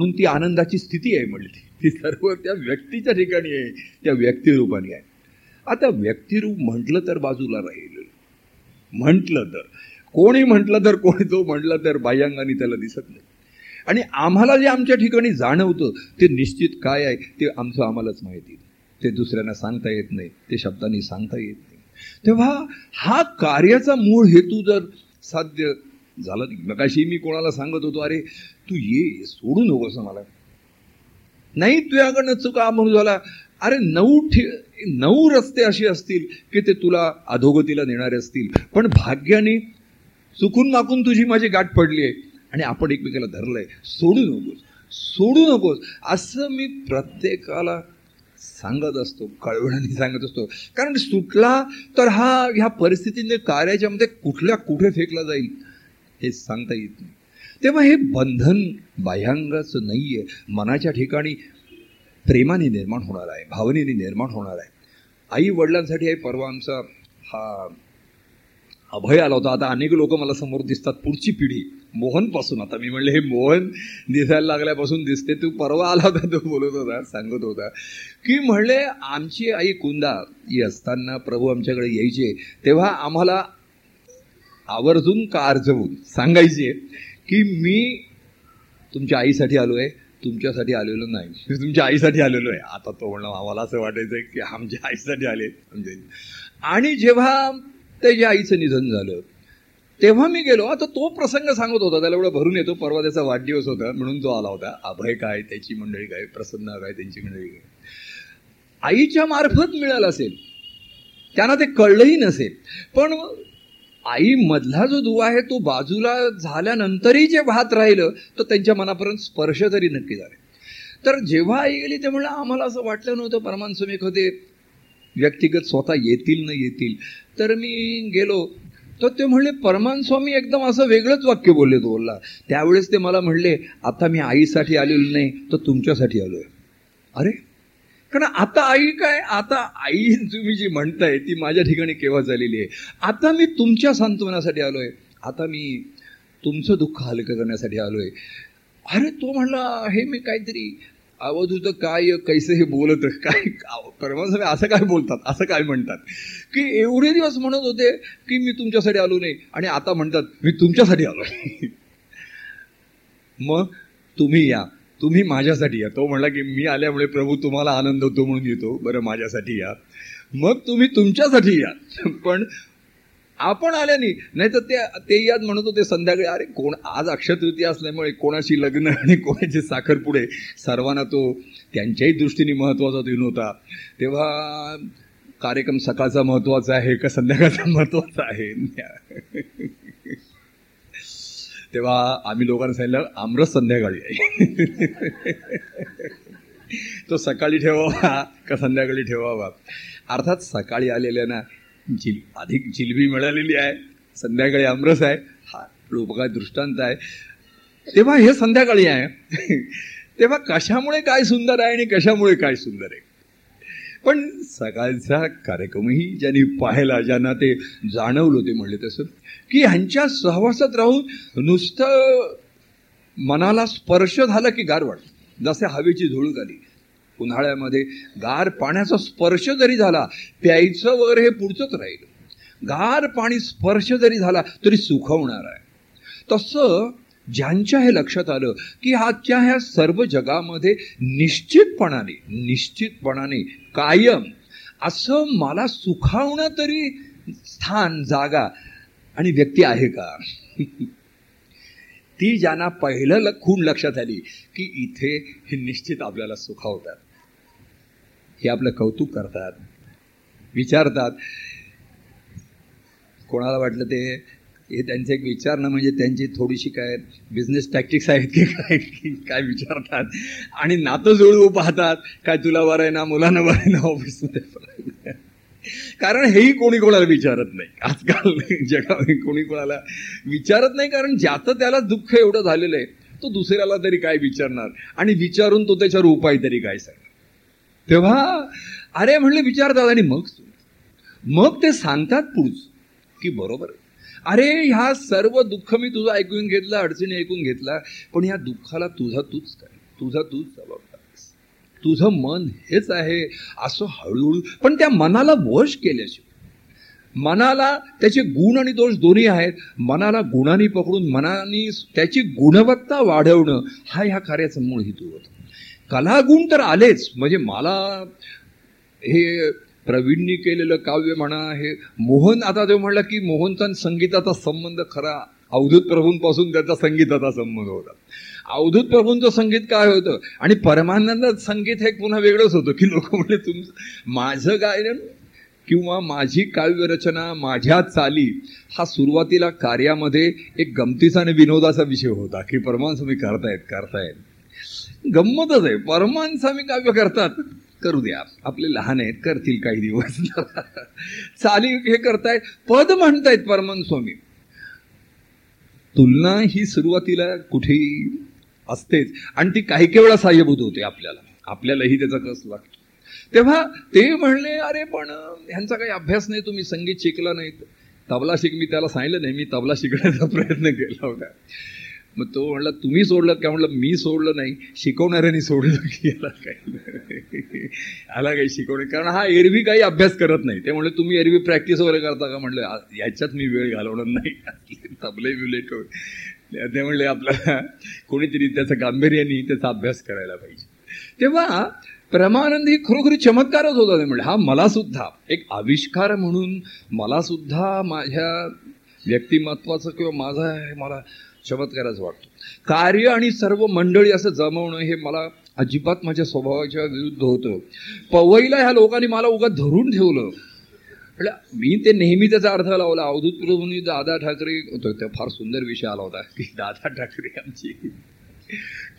म्हणून ती आनंदाची स्थिती आहे म्हणली. ती सर्व त्या व्यक्तीच्या ठिकाणी आहे त्या व्यक्तिरूपाने आहे. आता व्यक्तिरूप म्हटलं तर बाजूला राहील. म्हटलं तर. कोणी म्हटलं तर कोणी तो म्हटलं तर बाह्यांगाने त्याला दिसत नाही. आणि आम्हाला जे आमच्या ठिकाणी जाणवतं ते निश्चित काय आहे ते आमचं आम्हालाच माहिती ते दुसऱ्यांना सांगता येत नाही ते शब्दांनी सांगता येत नाही. तेव्हा हा कार्याचा मूळ हेतू जर साध्य झाला मगाशी मी कोणाला सांगत होतो अरे तू ये सोडू नको असं मला. नाही तुझ्याकडनं चुका म्हणून झाला. अरे नऊ ठे नऊ रस्ते असे असतील की ते तुला अधोगतीला नेणारे असतील. पण भाग्याने चुकून माकून तुझी माझी गाठ पडली आहे आणि आपण एकमेकाला धरलंय. सोडू नकोस सोडू नकोस. असं मी प्रत्येकाला सांगत असतो कळवण्याने सांगत असतो. कारण सुटला तर हा ह्या परिस्थितीने कार्याच्यामध्ये कुठल्या कुठे फेकला जाईल हे सांगता येत नाही. तेव्हा हे बंधन बाह्यांगाचं नाही आहे मनाच्या ठिकाणी प्रेमाने निर्माण होणार आहे भावनेने निर्माण होणार आहे. आई वडिलांसाठी आहे परवा आमचा हा अभय आला होता. आता अनेक लोक मला समोर दिसतात. पुढची पिढी मोहनपासून. आता मी म्हणले हे मोहन दिसायला लागल्यापासून दिसते. तू परवा आला होता तो बोलत होता सांगत होता. की म्हणले आमची आई कुंदा ही असताना प्रभू आमच्याकडे यायचे. तेव्हा आम्हाला आवर्जून कारजवून सांगायचे की मी तुमच्या आईसाठी आलो आहे तुमच्यासाठी आलेलो नाही. मी तुमच्या आईसाठी आलेलो आहे आता तो म्हणणं आम्हाला असं वाटायचं की आमच्या आईसाठी आले. म्हणजे आणि जेव्हा त्याच्या आईचं निधन झालं तेव्हा मी गेलो. आता तो प्रसंग सांगत होता त्याला एवढं भरून येतो. परवा त्याचा वाढदिवस होता म्हणून तो आला होता. अभय काय त्याची मंडळी काय प्रसन्न काय त्यांची मंडळी काय. आईच्या मार्फत मिळालं असेल. त्यांना ते कळलंही नसेल. पण आई मधला जो दुवा आहे तो बाजूला झाल्यानंतरही जे वाहत राहिलं तर त्यांच्या मनापर्यंत स्पर्श तरी नक्की झाले. तर जेव्हा आई गेली तेव्हा आम्हाला असं वाटलं नव्हतं परमान स्वामी होते व्यक्तिगत स्वतः येतील न येतील. तर मी गेलो. तर ते म्हणले परमान स्वामी एकदम असं वेगळंच वाक्य बोलले तो बोलला. त्यावेळेस ते मला म्हणले आता मी आईसाठी आलेलो नाही तर तुमच्यासाठी आलो आहे अरे कारण आता आई काय? आता आई तुम्ही जी म्हणताय ती माझ्या ठिकाणी केव्हा झालेली आहे? आता मी तुमच्या सांत्वनासाठी आलोय. आता मी तुमचं दुःख हलकं करण्यासाठी आलोय. अरे तो म्हणला हे मी काहीतरी अवधूत काय कैसे हे बोलत काय परमानसाहेब असं काय बोलतात असं काय म्हणतात? की एवढे दिवस म्हणत होते की मी तुमच्यासाठी आलो नाही. आणि आता म्हणतात मी तुमच्यासाठी आलो मग तुम्ही या. तुम्ही माझ्यासाठी या. तो म्हणला की मी आल्यामुळे प्रभू तुम्हाला आनंद होतो म्हणून येतो बरं माझ्यासाठी या. मग तुम्ही तुमच्यासाठी या. पण आपण आल्याने नाही. तर ते ते याद म्हणत होते संध्याकाळी अरे कोण आज अक्षतृती असल्यामुळे कोणाशी लग्न आणि कोणाचे साखरपुडे सर्वांना तो त्यांच्याही दृष्टीने महत्त्वाचा दिन होता. तेव्हा कार्यक्रम सकाळचा महत्त्वाचा आहे का संध्याकाळचा महत्त्वाचा आहे? तेव्हा आम्ही लोकांना सांगितलं आमरस संध्याकाळी आहे. तो सकाळी ठेवावा का संध्याकाळी ठेवावा? अर्थात सकाळी आलेल्या ना जिल अधिक जिलबी मिळालेली आहे संध्याकाळी आमरस आहे हा लोक दृष्टांत आहे. तेव्हा हे संध्याकाळी आहे. तेव्हा कशामुळे काय सुंदर आहे आणि कशामुळे काय सुंदर आहे? पण सकाळचा कार्यक्रमही ज्यांनी पाहिला ज्यांना ते जाणवलं ते म्हणले तसं की ह्यांच्या सहवासात राहून नुसतं मनाला स्पर्श झाला की गार जसे हवेची झुळूक आली. उन्हाळ्यामध्ये गार पाण्याचा स्पर्श जरी झाला प्यायचं वगैरे हे पुढचंच राहील. गार पाणी स्पर्श जरी झाला तरी सुखवणार आहे. तसं ज्यांच्या हे लक्षात आलं की आजच्या ह्या सर्व जगामध्ये निश्चितपणाने निश्चितपणाने कायम. असं मला सुखावणं तरी स्थान जागा आणि व्यक्ती आहे का? ती ज्यांना पहिलं खूण लक्षात आली की इथे हे निश्चित आपल्याला सुखावतात. हे आपलं कौतुक करतात. विचारतात. कोणाला वाटलं ते हे त्यांचे एक विचारणं म्हणजे त्यांची थोडीशी काय बिझनेस टॅक्टिक्स आहेत की काय काय विचारतात. आणि नातं जुळवू पाहतात. काय तुला बरं आहे ना मुलांना बरं आहे ना ऑफिसमध्ये कारण हेही कोणी कोणाला विचारत नाही. आजकाल जगामध्ये कोणी कोणाला विचारत नाही कारण ज्याचं त्याला दुःख एवढं झालेलं आहे तो दुसऱ्याला तरी काय विचारणार? आणि विचारून तो त्याच्यावर उपाय तरी काय सांगणार? तेव्हा अरे म्हणले विचारतात आणि मग? मग ते सांगतात पुढच की बरोबर अरे ह्या सर्व दुःख मी तुझं ऐकून घेतलं अडचणी ऐकून घेतला पण ह्या दुःखाला तुझा तूच काय तुझा तूच जबाबदार तुझं मन हेच आहे. असं हळूहळू पण त्या मनाला वश केल्याशिवाय. मनाला त्याचे गुण आणि दोष दोन्ही आहेत. मनाला गुणांनी पकडून मनाने त्याची गुणवत्ता वाढवणं हा ह्या कार्याचा मूळ हेतू होता. कलागुण तर आलेच. म्हणजे मला हे प्रवीणनी केलेलं काव्य म्हणा हे मोहन आता जो म्हणलं की मोहनचा संगीताचा संबंध खरा. अवधूत प्रभूंपासून त्याचा संगीताचा संबंध होता. अवधूत प्रभूंचं संगीत काय होतं? आणि परमानंद संगीत हे पुन्हा वेगळंच होतं की लोक म्हणजे तुमचं माझं गायन किंवा माझी काव्यरचना माझ्या चाली हा सुरुवातीला कार्यामध्ये एक गमतीचा आणि विनोदाचा विषय होता की परमांस मी करतायत करतायत. गंमतच आहे परमांस मी काव्य करतात. करू द्या. आपले लहान आहेत करतील काही दिवस. चाली हे करतायत पद म्हणतायत परमन स्वामी. तुलना ही सुरुवातीला कुठेही असतेच. आणि ती काही केवळा साह्यभूत होते आपल्याला. आपल्यालाही त्याचा कस लागतो. तेव्हा ते म्हणले अरे पण ह्यांचा काही अभ्यास नाही तुम्ही संगीत शिकला नाहीत. तबला शिक मी त्याला सांगितलं नाही मी तबला शिकण्याचा प्रयत्न केला होता. मग तो म्हणला तुम्ही सोडलं? का म्हणलं मी सोडलं नाही. शिकवणाऱ्यांनी सोडलं. की याला काही याला काही शिकवणे कारण हा एरवी काही अभ्यास करत नाही. ते म्हणलं तुम्ही एरवी प्रॅक्टिस वगैरे करता का? म्हणलं याच्यात मी वेळ घालवणार नाही. तबले बिले ते म्हणले आपल्याला कोणीतरी त्याचं गांभीर्याने त्याचा अभ्यास करायला पाहिजे. तेव्हा प्रमानंद ही खरोखरी चमत्कारच होता ते म्हणजे हा मला सुद्धा एक आविष्कार म्हणून मला सुद्धा माझ्या व्यक्तिमत्वाचं किंवा माझा मला चमत्कारच वाटतो कार्य आणि सर्व मंडळी असं जमवणं हे मला अजिबात माझ्या स्वभावाच्या विरुद्ध होतं. पवईला ह्या लोकांनी मला उगा धरून ठेवलं. मी ते नेहमी त्याचा अर्थ लावला. अवधूत प्रभूंनी दादा ठाकरे होतो. त्या फार सुंदर विषय आला होता. की दादा ठाकरे आमची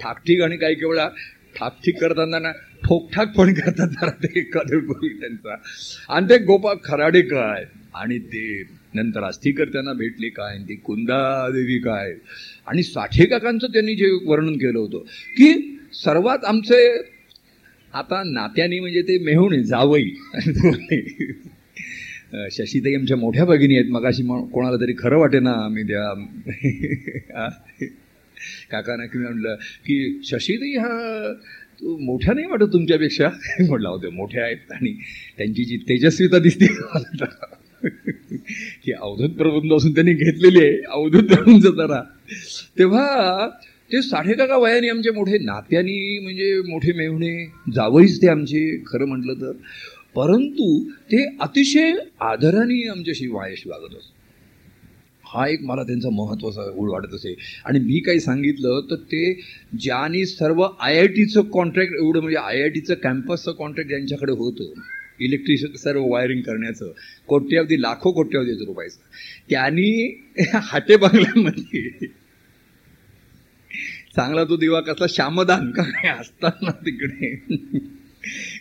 ठाकठीक आणि काही केवळा ठाकठीक करताना ना ठोकठाक पण करतात जरा ते कदळपूर्वी त्यांचा. आणि ते गोपाळ खराडे काय आणि ते नंतर अस्थिकर्त्यांना भेटले काय ती कुंदादेवी काय? आणि साठे काकांचं त्यांनी जे वर्णन केलं होतं की सर्वात आमचे आता नात्याने म्हणजे ते मेहुणे जावई. शशीताई आमच्या मोठ्या भगिनी आहेत मगाशी कोणाला तरी खरं वाटे ना आम्ही त्या काकांना की म्हटलं की शशीताई हा तू मोठ्या नाही वाटत तुमच्यापेक्षा? म्हटलं होते मोठ्या आहेत आणि त्यांची जी तेजस्वीता दिसते. ही अवधूत प्रबंधापासून त्यांनी घेतलेली आहे. अवधूत प्रबंध जरा. तेव्हा ते साडेकाका वयाने आमचे मोठे नात्यानी म्हणजे मोठे मेवणे जावईच ते आमचे खरं म्हटलं तर. परंतु ते अतिशय आदराने आमच्याशी वायश वागत असत हा एक मला त्यांचा महत्त्वाचा गुळ वाटत असे. आणि मी काही सांगितलं तर ते ज्यानी सर्व आय आय टीचं कॉन्ट्रॅक्ट एवढं म्हणजे आय आय टीचं कॅम्पसचं कॉन्ट्रॅक्ट ज्यांच्याकडे होतं इलेक्ट्रिशियन सर्व वायरिंग करण्याचं. कोट्यावधी लाखो कोट्यावधी रुपयाचं त्यांनी हाटे बंगल्यामध्ये चांगला तो दिवा कसला श्यामदान काय असताना तिकडे.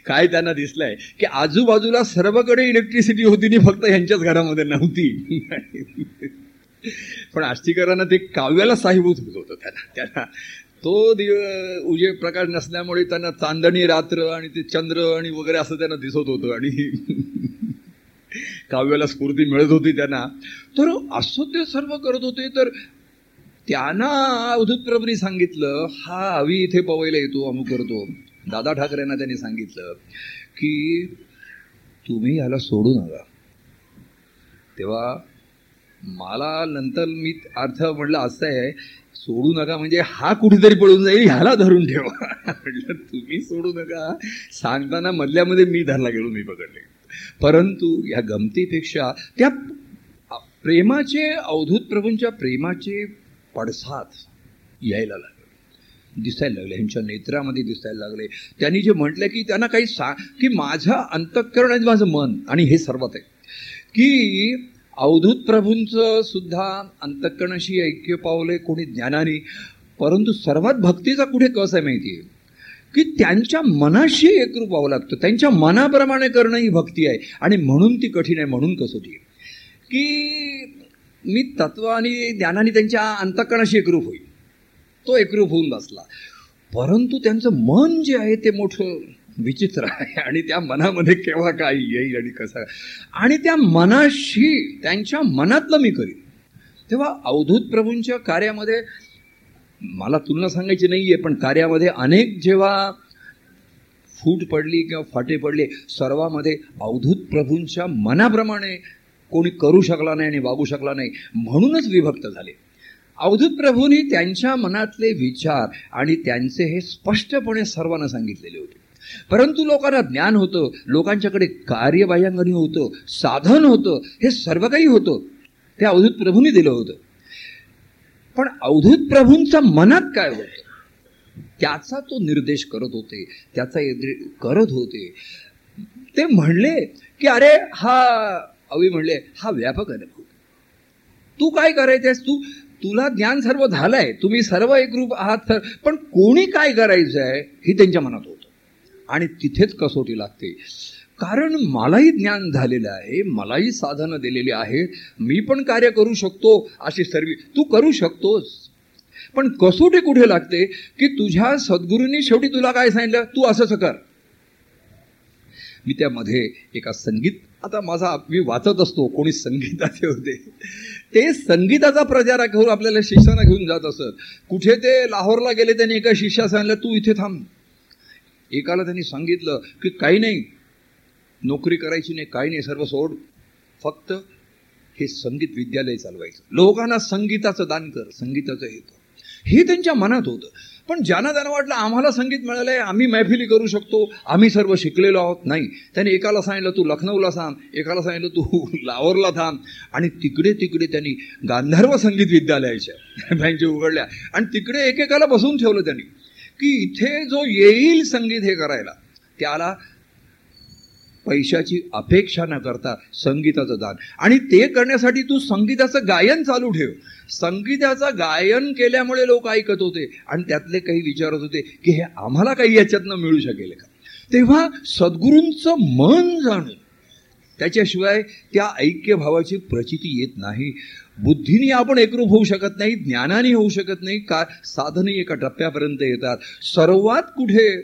काय त्यांना दिसलंय की आजूबाजूला सर्वकडे इलेक्ट्रिसिटी होती नी फक्त यांच्याच घरामध्ये नव्हती. पण आष्टीकरांना ते काव्याला साहिभूत होत होतं त्यांना त्यांना तो दिव उजे प्रकाश नसल्यामुळे त्यांना चांदणी रात्र आणि ते चंद्र आणि वगैरे असं त्यांना दिसत होतं आणि काव्याला स्फूर्ती मिळत होती त्यांना. तर असं ते सर्व करत होते तर त्यांना अवधूत प्रभूंनी सांगितलं हा हवी इथे पवायला येतो अमुक करतो. दादा ठाकरेंना त्यांनी सांगितलं की तुम्ही ह्याला सोडू नका. तेव्हा मला नंतर मी अर्थ म्हटलं असं आहे सोडू नका म्हणजे हा कुठेतरी पळून जाईल ह्याला धरून ठेवा. म्हटलं तुम्ही सोडू नका. सांगताना मधल्यामध्ये मी धरला गेलो मी पकडले. परंतु ह्या गमतीपेक्षा त्या प्रेमाचे अवधूत प्रभूंच्या प्रेमाचे पडसाद यायला लागले. दिसायला लागले ह्यांच्या नेत्रामध्ये दिसायला लागले. त्यांनी जे म्हटलं की त्यांना काही सांग की माझं अंतःकरण आहे माझं मन आणि हे सर्वात आहे. की अवधूत प्रभूंचं सुद्धा अंतःकरणाशी ऐक्य पावले कोणी ज्ञानाने परंतु सर्वात भक्तीचा कुठे कस आहे माहिती आहे की त्यांच्या मनाशी एकरूप व्हावं लागतं. त्यांच्या मनाप्रमाणे करणं ही भक्ती आहे. आणि म्हणून ती कठीण आहे म्हणून कसोटी की मी तत्व आणि ज्ञानाने त्यांच्या अंतकणाशी एकरूप होईल. तो एकरूप होऊन बसला. परंतु त्यांचं मन जे आहे ते मोठं विचित्र आहे. आणि त्या मनामध्ये केव्हा काय येईल आणि कसं आणि त्या मनाशी त्यांच्या मनातलं मी करीन. तेव्हा अवधूत प्रभूंच्या कार्यामध्ये मला तुलना सांगायची नाही आहे पण कार्यामध्ये अनेक जेव्हा फूट पडली किंवा फाटे पडले सर्वामध्ये अवधूत प्रभूंच्या मनाप्रमाणे कोणी करू शकला नाही आणि वागू शकला नाही म्हणूनच विभक्त झाले. अवधूत प्रभूंनी त्यांच्या मनातले विचार आणि त्यांचे हे स्पष्टपणे सर्वांना सांगितलेले होते. परंतु लोकांना ज्ञान होतं लोकांच्याकडे कार्यबाह्यांगणी होतं साधन होतं हे सर्व काही होतं. ते अवधूत प्रभूंनी दिलं होतं. पण अवधूत प्रभूंच्या मनात काय होतं? त्याचा तो निर्देश करत होते त्याचा करत होते. ते म्हणले की अरे हा अवी म्हणले हा व्यापक अनुभव. तू काय करायचंयस तू तुला ज्ञान सर्व झालंय. तुम्ही सर्व एकरूप आहात. तर पण कोणी काय करायचं आहे ही त्यांच्या मनात होतं. आणि तिथेच कसोटी लागते. कारण मलाही ज्ञान झालेलं आहे मलाही साधनं दिलेली आहेत मी पण कार्य करू शकतो अशी सर्व तू करू शकतोस. पण कसोटी कुठे लागते? की तुझ्या सद्गुरूंनी शेवटी तुला काय सांगितलं? तू असंच कर. मी त्यामध्ये एका संगीत आता माझा मी वाचत असतो कोणी संगीताचे होते. ते संगीताचा प्रचार घेऊन आपल्याला शिष्याना घेऊन जात असत. कुठे ते लाहोरला गेले त्यांनी एका शिष्या सांगितलं तू इथे थांब. एकाला त्यांनी सांगितलं की काही नाही नोकरी करायची नाही काही नाही सर्व सोड. फक्त हे संगीत विद्यालय चालवायचं. लोकांना संगीताचं दान कर संगीताचं येतं हे त्यांच्या मनात होतं. पण ज्यांना त्यांना वाटलं आम्हाला संगीत मिळालं आहे आम्ही मैफिली करू शकतो आम्ही सर्व शिकलेलो आहोत. नाही त्याने एकाला सांगितलं तू लखनौला थांब. एकाला सांगितलं तू लाहोरला थांब. आणि तिकडे तिकडे त्यांनी गांधर्व संगीत विद्यालयाच्या बँके उघडल्या. आणि तिकडे एकेकाला बसवून ठेवलं त्यांनी. की इथे जो येईल संगीत हे करायला त्याला पैशाची अपेक्षा न करता संगीताचं दान. आणि ते करण्यासाठी तू संगीताचं गायन चालू ठेव. संगीताचं गायन केल्यामुळे लोक ऐकत होते आणि त्यातले काही विचारत होते की हे आम्हाला काही याच्यातनं मिळू शकेल का? तेव्हा सद्गुरूंचं मन जाणून त्याच्याशिवाय त्या ऐक्य भावाची प्रचिती येत नाही. बुद्धीने आपण एकरूप होऊ शकत नाही ज्ञानाने होऊ शकत नाही का साधने एका टप्प्यापर्यंत येतात. सर्वात कुठे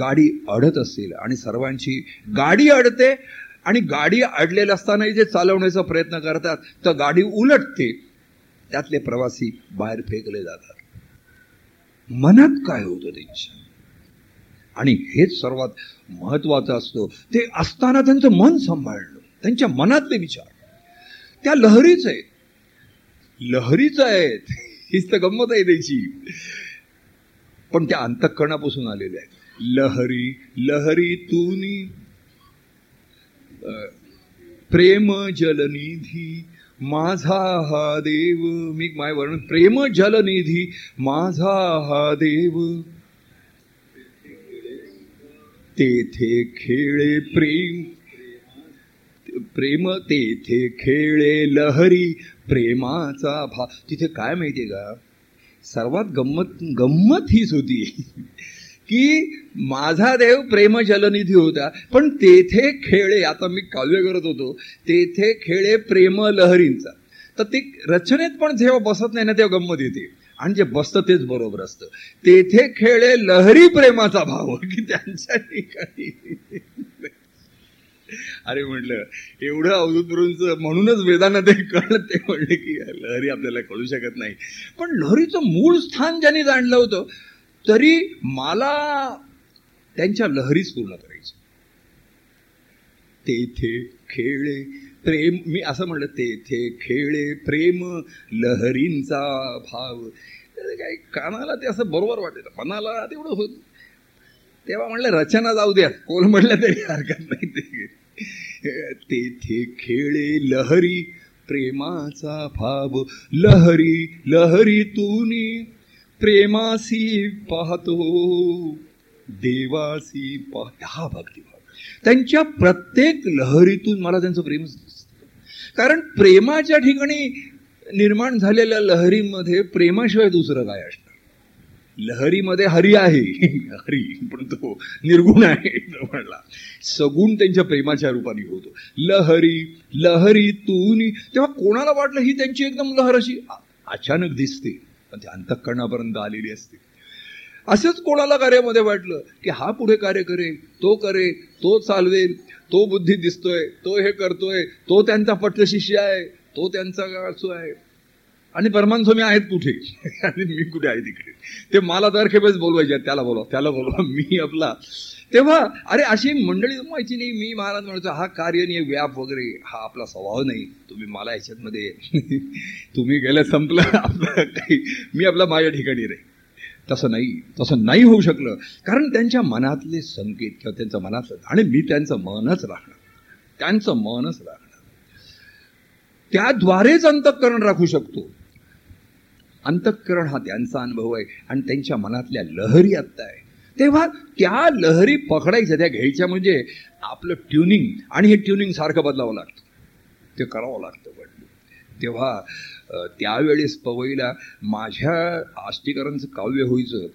गाडी अडत असेल आणि सर्वांची गाडी अडते आणि गाडी अडलेलं असतानाही जे चालवण्याचा प्रयत्न करतात तर गाडी उलटते. त्यातले प्रवासी बाहेर फेकले जातात. मनात काय होतं त्यांच्या? आणि हेच सर्वात महत्वाचं असतं. ते असताना त्यांचं मन सांभाळणं त्यांच्या मनातले विचार. त्या लहरीच आहेत लहरीच आहेत. हीच तर गंमत आहे त्याची. पण त्या अंतःकरणापासून आलेल्या आहेत. लहरी लहरी तुनी प्रेम जलनिधी माझा हा देव मी माय वर्णन प्रेम जलनिधी माझा हा देव. तेथे खेळे प्रेम प्रेम तेथे खेळे लहरी प्रेमाचा भा तिथे काय माहिती आहे का? सर्वात गंमत गंमत हीच होती की माझा देव प्रेम जलनिधी होता. पण तेथे खेळे आता मी काव्य करत होतो तेथे खेळे प्रेम लहरींचा तर ते रचनेत पण जेव्हा बसत नाही ना तेव्हा गंमत येते. आणि जे बसतं तेच बरोबर असतं. तेथे खेळे लहरी प्रेमाचा भाव की त्यांच्या ठिकाणी अरे म्हटलं एवढं अवधूत म्हणूनच वेदांना ते कळलं ते म्हणले की लहरी आपल्याला कळू शकत नाही. पण लहरीचं मूळ स्थान ज्यांनी जाणलं होतं तरी मला त्यांच्या लहरीच पूर्ण करायची. तेथे खेळे प्रेम मी असं म्हणलं तेथे खेळे प्रेम लहरींचा भाव. काही कानाला ते असं बरोबर वाटेल मनाला तेवढं होत. तेव्हा म्हणलं रचना जाऊ द्या. कोण म्हटलं तरी हरकत नाही ते. तेथे खेळे लहरी प्रेमाचा भाव. लहरी लहरी तुनी प्रेमासी पाहतो. देवासी पाह हा भक्तिभाव त्यांच्या प्रत्येक लहरीतून मला त्यांचं प्रेमच दिसतं. कारण प्रेमाच्या ठिकाणी निर्माण झालेल्या लहरीमध्ये प्रेमाशिवाय दुसरं काय असतं? लहरीमध्ये हरी आहे. हरी पण तो निर्गुण आहे म्हणला. सगुण त्यांच्या प्रेमाच्या रूपाने होतो. लहरी लहरी तुनी. तेव्हा कोणाला वाटलं ही त्यांची एकदम लहर अशी? अचानक दिसते. पण ते अंतःकरणापर्यंत आलेली असते. असंच कोणाला कार्यामध्ये वाटलं की हा पुढे कार्य करेल तो करे तो चालवेल तो बुद्धी दिसतोय तो हे करतोय तो त्यांचा पटशिष्य आहे तो त्यांचा गाळसो आहे. आणि परमान स्वामी आहेत कुठे? आणि मी कुठे आहे तिकडे? ते मला तारखेपेच बोलवायचे त्याला बोलवा त्याला बोलवा मी आपला. तेव्हा अरे अशी मंडळी जमवायची नाही मी महाराज म्हणायचो हा कार्य नाही व्याप वगैरे हा आपला स्वभाव नाही. तुम्ही मला ह्याच्यातमध्ये तुम्ही गेलं संपलं आपलं काही मी आपला माझ्या ठिकाणी रे. तसं नाही तसं नाही होऊ शकलं. कारण त्यांच्या मनातले संकेत किंवा त्यांचं मनातलं आणि मी त्यांचं मनच राखणार. त्यांचं मनच राखणार. त्याद्वारेच अंतःकरण राखू शकतो. अंतःकरण हा त्यांचा अनुभव आहे आणि त्यांच्या मनातल्या लहरी आत्ता आहे. तेव्हा त्या लहरी पकडायच्या त्या घ्यायच्या म्हणजे आपलं ट्युनिंग आणि हे ट्युनिंग सारखं बदलावं लागतं. ते करावं लागतं पण. तेव्हा त्यावेळेस पवईला माझ्या आष्टीकरांचं काव्य व्हायचं.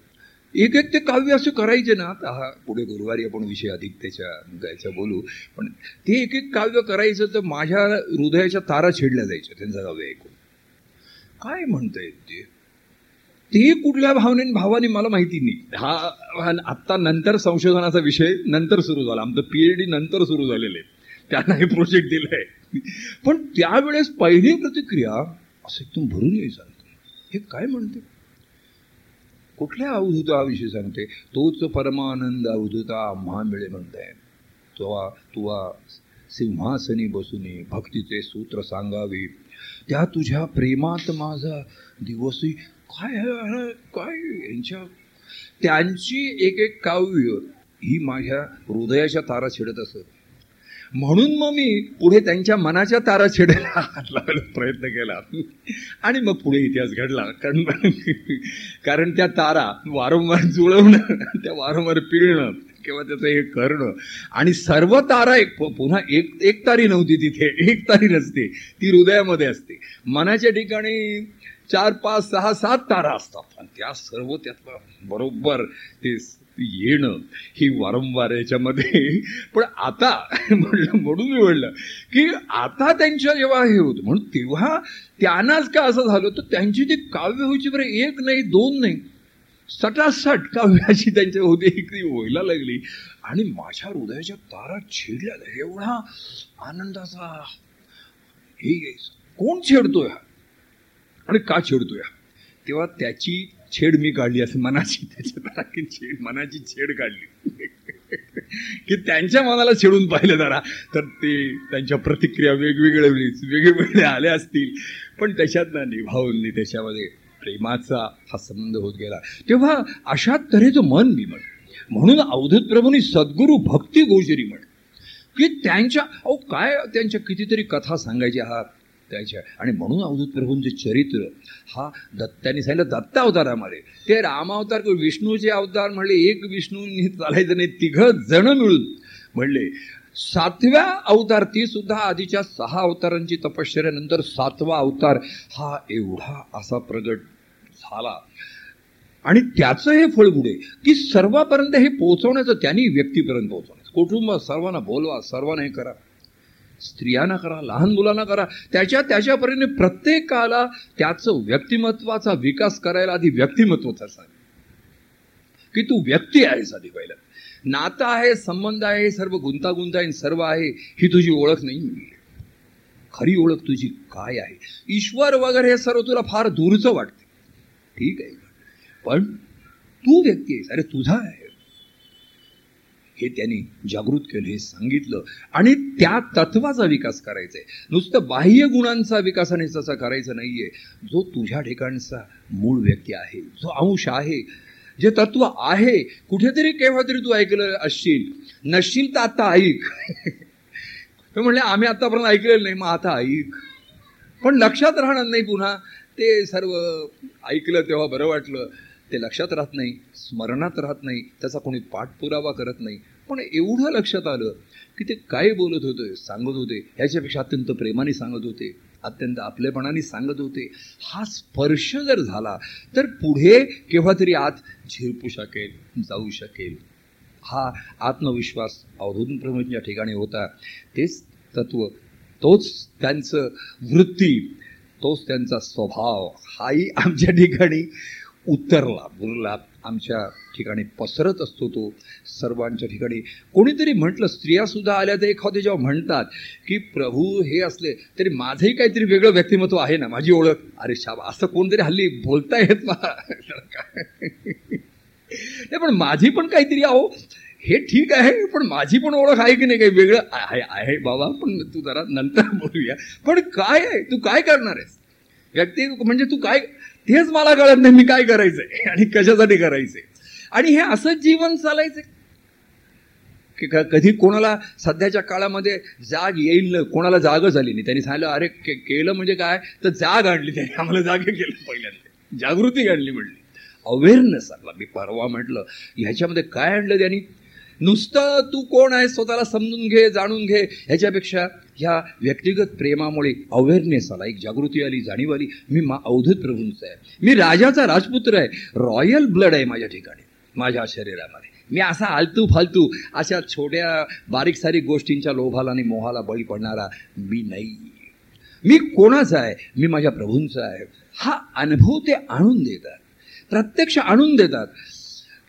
एक एक ते काव्य असं करायचे ना आता हा पुढे गुरुवारी आपण विषय अधिक त्याच्या गायचा बोलू. पण ते एक एक काव्य करायचं तर माझ्या हृदयाच्या तारा छेडल्या जायच्या त्यांचं काव्य ऐकून. काय म्हणतायत ते? ते कुठल्या भावनेने भावाने मला माहिती नाही. हा आत्ता नंतर संशोधनाचा विषय नंतर सुरू झाला. आमचं पीएच डी नंतर सुरू झालेलं आहे. त्यांना हे प्रोजेक्ट दिलंय. पण त्यावेळेस पहिली प्रतिक्रिया असं एकदम भरून यायचं सांगते हे काय म्हणते? कुठल्या अवधूताविषयी सांगते? तोच परमानंद अवधूता आम्हा मिळे म्हणताय. तुवा तुवा सिंहासनी बसूनी भक्तीचे सूत्र सांगावे. त्या तुझ्या प्रेमात माझा दिवसही काय काय यांच्या? त्यांची एक एक काव्य ही माझ्या हृदयाच्या तारा छेडत असत. म्हणून मग मी पुढे त्यांच्या मनाच्या तारा छेडायला प्रयत्न केला. आणि मग पुढे इतिहास घडला. कारण कारण त्या तारा वारंवार जुळवणं त्या वारंवार पिळणं किंवा त्याचं हे करणं. आणि सर्व तारा एक पुन्हा एक एक तारी नव्हती तिथे एक तारी नसते. ती हृदयामध्ये असते. मनाच्या ठिकाणी चार पाच सहा सात तारा असतात. आणि त्या सर्व त्यातलं बरोबर ते येणं ही वारंवार याच्यामध्ये. पण आता म्हणलं म्हणून मी म्हणलं की आता त्यांच्या जेव्हा हे होतं म्हणून तेव्हा त्यांनाच का असं झालं तर त्यांची जी काव्य व्हायची बरं एक नाही दोन नाही. सटासट काव्याची त्यांच्या होती इकडे व्हायला लागली. आणि माझ्या हृदयाच्या तारा छेडल्या एवढा आनंदाचा हे कोण छेडतोय आणि का छेडतोय तेव्हा त्याची छेड मी काढली असं मनाची त्याच्या छेड मनाची छेड काढली. की त्यांच्या मनाला छेडून पाहिलं जरा. तर ते त्यांच्या प्रतिक्रिया वेगवेगळ्या वेगवेगळ्या आल्या असतील. पण त्याच्यात ना निभावून त्याच्यामध्ये प्रेमाचा हा संबंध होत गेला. तेव्हा अशा तऱ्हेचं मन मी म्हण. म्हणून अवधूत प्रभूंनी सद्गुरू भक्ती गोजरी म्हण. की त्यांच्या अहो काय त्यांच्या कितीतरी कथा सांगायच्या हा त्याच्या. आणि म्हणून अवधूत प्रभूंचे चरित्र हा दत्ताने सांगितलं दत्तावतारामध्ये ते रामावतार विष्णूचे अवतार म्हणले एक विष्णूंनी चालायचं नाही तिघं जण मिळून म्हणले. सातव्या अवतार ती सुद्धा आधीच्या सहा अवतारांची तपश्चर्यानंतर सातवा अवतार हा एवढा असा प्रगट झाला. आणि त्याचं हे फळगुडे की सर्वापर्यंत हे पोहोचवण्याचं त्यांनी व्यक्तीपर्यंत पोहोचवण्याचं कुटुंब सर्वांना बोलवा सर्वांना हे करा. स्त्रियांना करा लहान मुलांना करा. त्याच्या त्याच्यापर्यंत प्रत्येकाला त्याचं व्यक्तिमत्वाचा विकास करायला आधी व्यक्तिमत्वाचा असावे की तू व्यक्ती आहेस आधी पहिला. नातं आहे संबंध आहे सर्व गुंतागुंत आहे सर्व आहे ही तुझी ओळख नाही. खरी ओळख तुझी काय आहे? ईश्वर वगैरे हे सर्व तुला फार दूरचं वाटतं. ठीक आहे. पण तू व्यक्ती आहेस. अरे तुझा आहे. हे त्यांनी जागृत केलं हे सांगितलं. आणि त्या तत्वाचा विकास करायचा आहे. नुसतं बाह्य गुणांचा विकासाने तसा करायचा नाहीये. जो तुझ्या ठिकाणचा मूळ व्यक्ती आहे जो अंश आहे जे तत्व आहे कुठेतरी केव्हा तरी तू ऐकलं असशील. नसशील तर आता ऐक. म्हणले आम्ही आतापर्यंत ऐकलेलं नाही मग आता ऐक. पण लक्षात राहणार नाही पुन्हा. ते सर्व ऐकलं तेव्हा बरं वाटलं. ते लक्षात राहत नाही स्मरणात राहत नाही त्याचा कोणी पाठपुरावा करत नाही. पण एवढं लक्षात आलं की ते काय बोलत होते सांगत होते ह्याच्यापेक्षा अत्यंत प्रेमाने सांगत होते अत्यंत आपलेपणाने सांगत होते. हा स्पर्श जर झाला तर पुढे केव्हा तरी आत झिरपू शकेल जाऊ शकेल. हा आत्मविश्वास अवधूत प्रमुखच्या ठिकाणी होता. तेच तत्व तोच त्यांचं वृत्ती तोच त्यांचा स्वभाव हाही आमच्या ठिकाणी उतरला. बुरला आमच्या ठिकाणी पसरत असतो तो. सर्वांच्या ठिकाणी. कोणीतरी म्हटलं स्त्रियासुद्धा आल्या तर एखादे जेव्हा म्हणतात की प्रभू हे असले तरी माझंही काहीतरी वेगळं व्यक्तिमत्व आहे ना माझी ओळख. अरे शाबा असं कोणतरी हल्ली बोलता येत मला नाही पण माझी पण काहीतरी आहो हे ठीक आहे पण माझी पण ओळख आहे की नाही काही वेगळं? आहे आहे बाबा पण तू जरा नंतर बोलूया. पण काय आहे? तू काय करणार आहेस? व्यक्ती म्हणजे तू काय? तेच मला कळत नाही मी काय करायचंय आणि कशासाठी करायचंय. आणि हे असंच जीवन चालायचंय. की कधी कोणाला सध्याच्या काळामध्ये जाग येईल कोणाला जाग झाली नाही. त्यांनी सांगितलं अरे केलं म्हणजे काय? तर जाग आणली त्यांनी. आम्हाला जागे केलं पहिल्यांदा. जागृती आणली म्हणली. अवेअरनेस आणला. मी परवा म्हटलं ह्याच्यामध्ये काय आणलं त्यांनी? नुसतं तू कोण आहे स्वतःला समजून घे जाणून घे. ह्याच्यापेक्षा ह्या व्यक्तिगत प्रेमामुळे अवेअरनेस आला. एक जागृती आली जाणीव आली. मी मा अवधूत प्रभूंचा आहे. मी राजाचा राजपुत्र आहे. रॉयल ब्लड आहे माझ्या ठिकाणी. माझ्या शरीरामध्ये. मी असा आलतू फालतू अशा छोट्या बारीक सारीक गोष्टींच्या लोभाला आणि मोहाला बळी पडणारा मी नाही. मी कोणाचा आहे? मी माझ्या प्रभूंचा आहे. हा अनुभव ते आणून देतात. प्रत्यक्ष आणून देतात.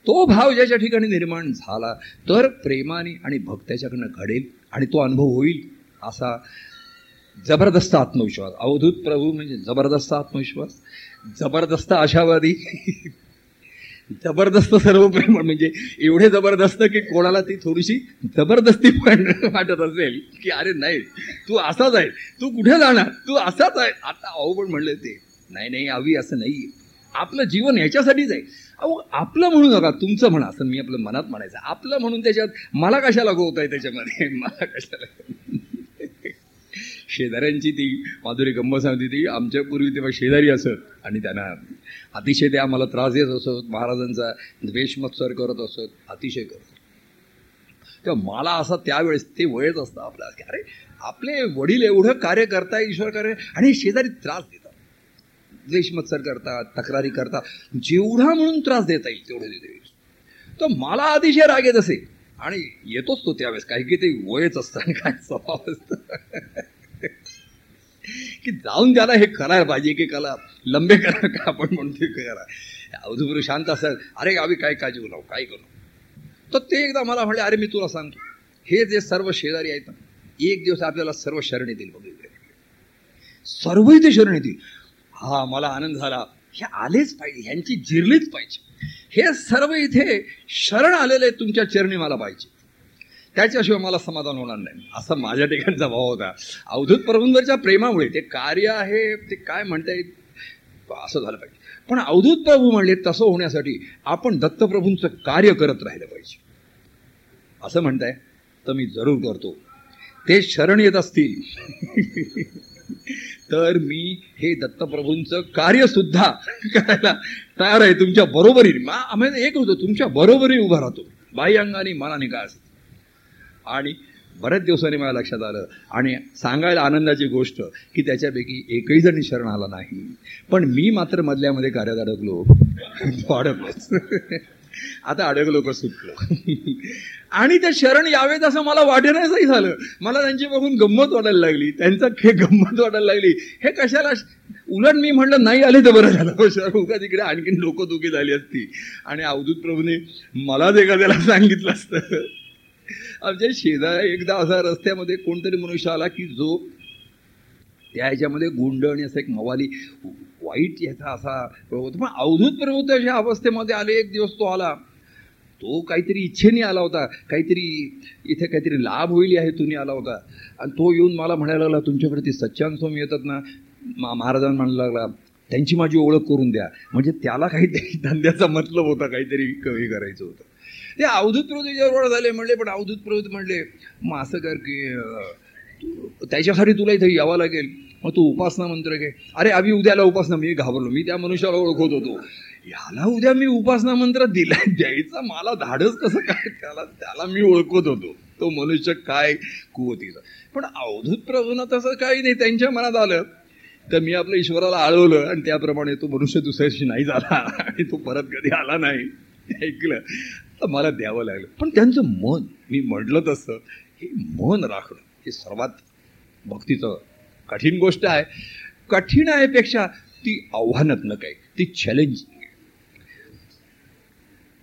तो भाव ज्याच्या ठिकाणी निर्माण झाला तर प्रेमाने आणि भक्त्याच्याकडनं घडेल आणि तो अनुभव होईल असा जबरदस्त आत्मविश्वास. अवधूत प्रभू म्हणजे जबरदस्त आत्मविश्वास. जबरदस्त आशावादी. जबरदस्त सर्व प्रेम म्हणजे एवढे जबरदस्त की कोणाला ती थोडीशी जबरदस्ती पण वाटत असेल की अरे नाही तू असाच आहे तू कुठे जाणार तू असाच आहे. आता अहो पण म्हणलं ते नाही नाही आवी असं नाही आपलं जीवन ह्याच्यासाठीच आहे. अहो आपलं म्हणू नका तुमचं म्हणा. असं मी आपलं मनात म्हणायचं. आपलं म्हणून त्याच्यात मला कशाला गोवत आहे त्याच्यामध्ये? मला कशाला शेजाऱ्यांची ती माधुरी गंमत सांगते ती आमच्या पूर्वी तेव्हा शेजारी असत आणि त्यांना अतिशय ते आम्हाला त्रास देत असत महाराजांचा द्वेष मत्सर करत असत अतिशय करत तेव्हा मला असा त्यावेळेस ते वयच असतं आपल्या अरे आपले वडील एवढं कार्य करताय ईश्वर कार्य आणि शेजारी त्रास देतात द्वेषमत्सर करतात तक्रारी करतात. जेवढा म्हणून त्रास देता येईल तेवढे देते तर मला अतिशय राग येत असे. आणि येतोच तो त्यावेळेस. काही की ते वयच असतं काय स्वभाव असतं. की जाऊन त्याला हे करायला पाहिजे की कला लंबे करा का आपण म्हणतो करा. अवधूपुर शांत असेल. अरे गावी काय काळजी बोलाव काय करू? तर ते एकदा मला म्हणले अरे मी तुला सांगतो. हे जे सर्व शेजारी आहेत ना एक दिवस आपल्याला सर्व शरण येतील बघितले सर्व इथे शरण येतील हा मला आनंद झाला. हे आलेच पाहिजे ह्यांची जिरलीच पाहिजे. हे सर्व इथे शरण आलेले तुमच्या चरणी मला पाहिजे. त्याच्याशिवाय मला समाधान होणार नाही. असा माझ्या ठिकाणचा भाव होता. अवधूत प्रभूंवरच्या प्रेमामुळे ते कार्य आहे ते काय म्हणता येईल असं झालं पाहिजे. पण अवधूत प्रभू म्हणले तसं होण्यासाठी आपण दत्तप्रभूंचं कार्य करत राहिलं पाहिजे. असं म्हणताय तर मी जरूर करतो. ते शरण येत असतील. तर मी हे दत्तप्रभूंचं कार्य सुद्धा करायला तयार आहे तुमच्या बरोबरीने आम्ही म्हणजे एक होतो तुमच्या बरोबरी उभा राहतो. बाई अंगाने मनाने का असत आणि बऱ्याच दिवसांनी मला लक्षात आलं. आणि सांगायला आनंदाची गोष्ट की त्याच्यापैकी एकही जण शरण आला नाही. पण मी मात्र मधल्यामध्ये कार्यात अडकलो अडकलोच आता अडकलो का सुटलो. आणि ते शरण यावेत असं मला वाटेनासही झालं. मला त्यांची बघून गंमत वाटायला लागली. त्यांचा खे गंमत वाटायला लागली. हे कशाला उलट मी म्हटलं नाही आले तर बरं झालं. शरण उगा तिकडे आणखीन डोकं दुखी झाली असती. आणि अवधूत प्रभूने मलाच एखाद्याला सांगितलं असतं. आमच्या शेजारी एकदा असा रस्त्यामध्ये कोणतरी मनुष्य आला की जो त्या ह्याच्यामध्ये गुंड आणि असं एक मवाली वाईट याचा असा होता पण अवधूत प्रवृत्त अशा अवस्थेमध्ये आले एक दिवस तो आला. तो काहीतरी इच्छेने आला होता काहीतरी इथे काहीतरी लाभ होईल आहे तुम्ही आला होता. आणि तो येऊन मला म्हणायला लागला तुमच्याकडे सच्चान स्वामी येतात ना? मा महाराजांना म्हणायला लागला त्यांची माझी ओळख करून द्या. म्हणजे त्याला काहीतरी धंद्याचा मतलब होता काहीतरी कमी करायचं होतं. ते अवधूत प्रवृत्ती ओळख झाले म्हणले पण अवधूत प्रवृत्ती म्हणले मग असं कर की त्याच्यासाठी तुला इथे यावं लागेल. मग तू उपासना मंत्र घे. अरे आम्ही उद्याला उपासना मी घाबरलो. मी त्या मनुष्याला ओळखत होतो. याला उद्या मी उपासना मंत्र दिला द्यायचा मला धाडच कसं काय? त्याला त्याला मी ओळखत होतो. तो मनुष्य काय कुवतीचा. पण अवधूत प्रभूना तसं काही नाही. त्यांच्या मनात आलं तर मी आपल्या ईश्वराला आळवलं आणि त्याप्रमाणे तो मनुष्य दुसऱ्याशी नाही झाला आणि तो परत कधी आला नाही. ऐकलं. तर मला द्यावं लागलं. पण त्यांचं मन मी म्हटलं तसं हे मन राखणं. हे सर्वात भक्तीचं कठीण गोष्ट आहे. कठीण आहे पेक्षा ती आव्हानात्मक आहे ती चॅलेंजिंग आहे.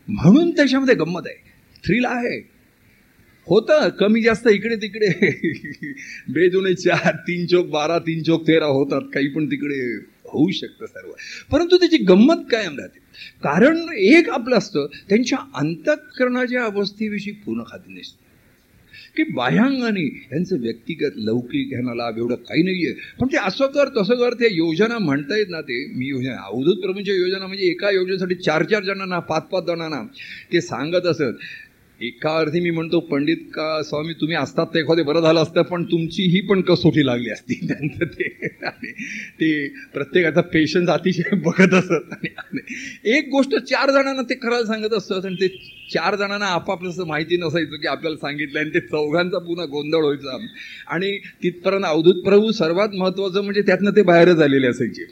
म्हणून त्याच्यामध्ये गंमत आहे. थ्रिल आहे. होतं कमी जास्त इकडे तिकडे. बेजुने चार तीन चौक बारा तीन चौक तेरा होतात काही पण तिकडे होऊ शकतं सर्व. परंतु त्याची गंमत कायम राहते. कारण एक आपलं असतं त्यांच्या अंतःकरणाच्या अवस्थेविषयी पूर्ण खात्री नसते. की बाह्यांगाने यांचं व्यक्तिगत लौकिक ह्यांना लाभ एवढं काही नाहीये. पण ते असं कर तसं कर ते योजना म्हणता येत ना ते. मी योजना अवधूत प्रभूंच्या योजना म्हणजे एका योजनेसाठी चार चार जणांना पाच पाच जणांना. ते सांगत असत एका अर्थी मी म्हणतो पंडित का स्वामी तुम्ही असतात ते एखादे बरं झालं असतं पण तुमची ही पण कसोटी लागली असती. त्यांचं ते ते प्रत्येकाचा पेशन्स अतिशय बघत असत. आणि एक गोष्ट चार जणांना ते करायला सांगत असत आणि ते चार जणांना आपापलं असं माहिती नसायचं की आपल्याला सांगितलं आणि ते चौघांचा पुन्हा गोंधळ व्हायचा. आणि तिथपर्यंत अवधूत प्रभू सर्वात महत्त्वाचं म्हणजे त्यातनं ते बाहेरच झालेले असायचे.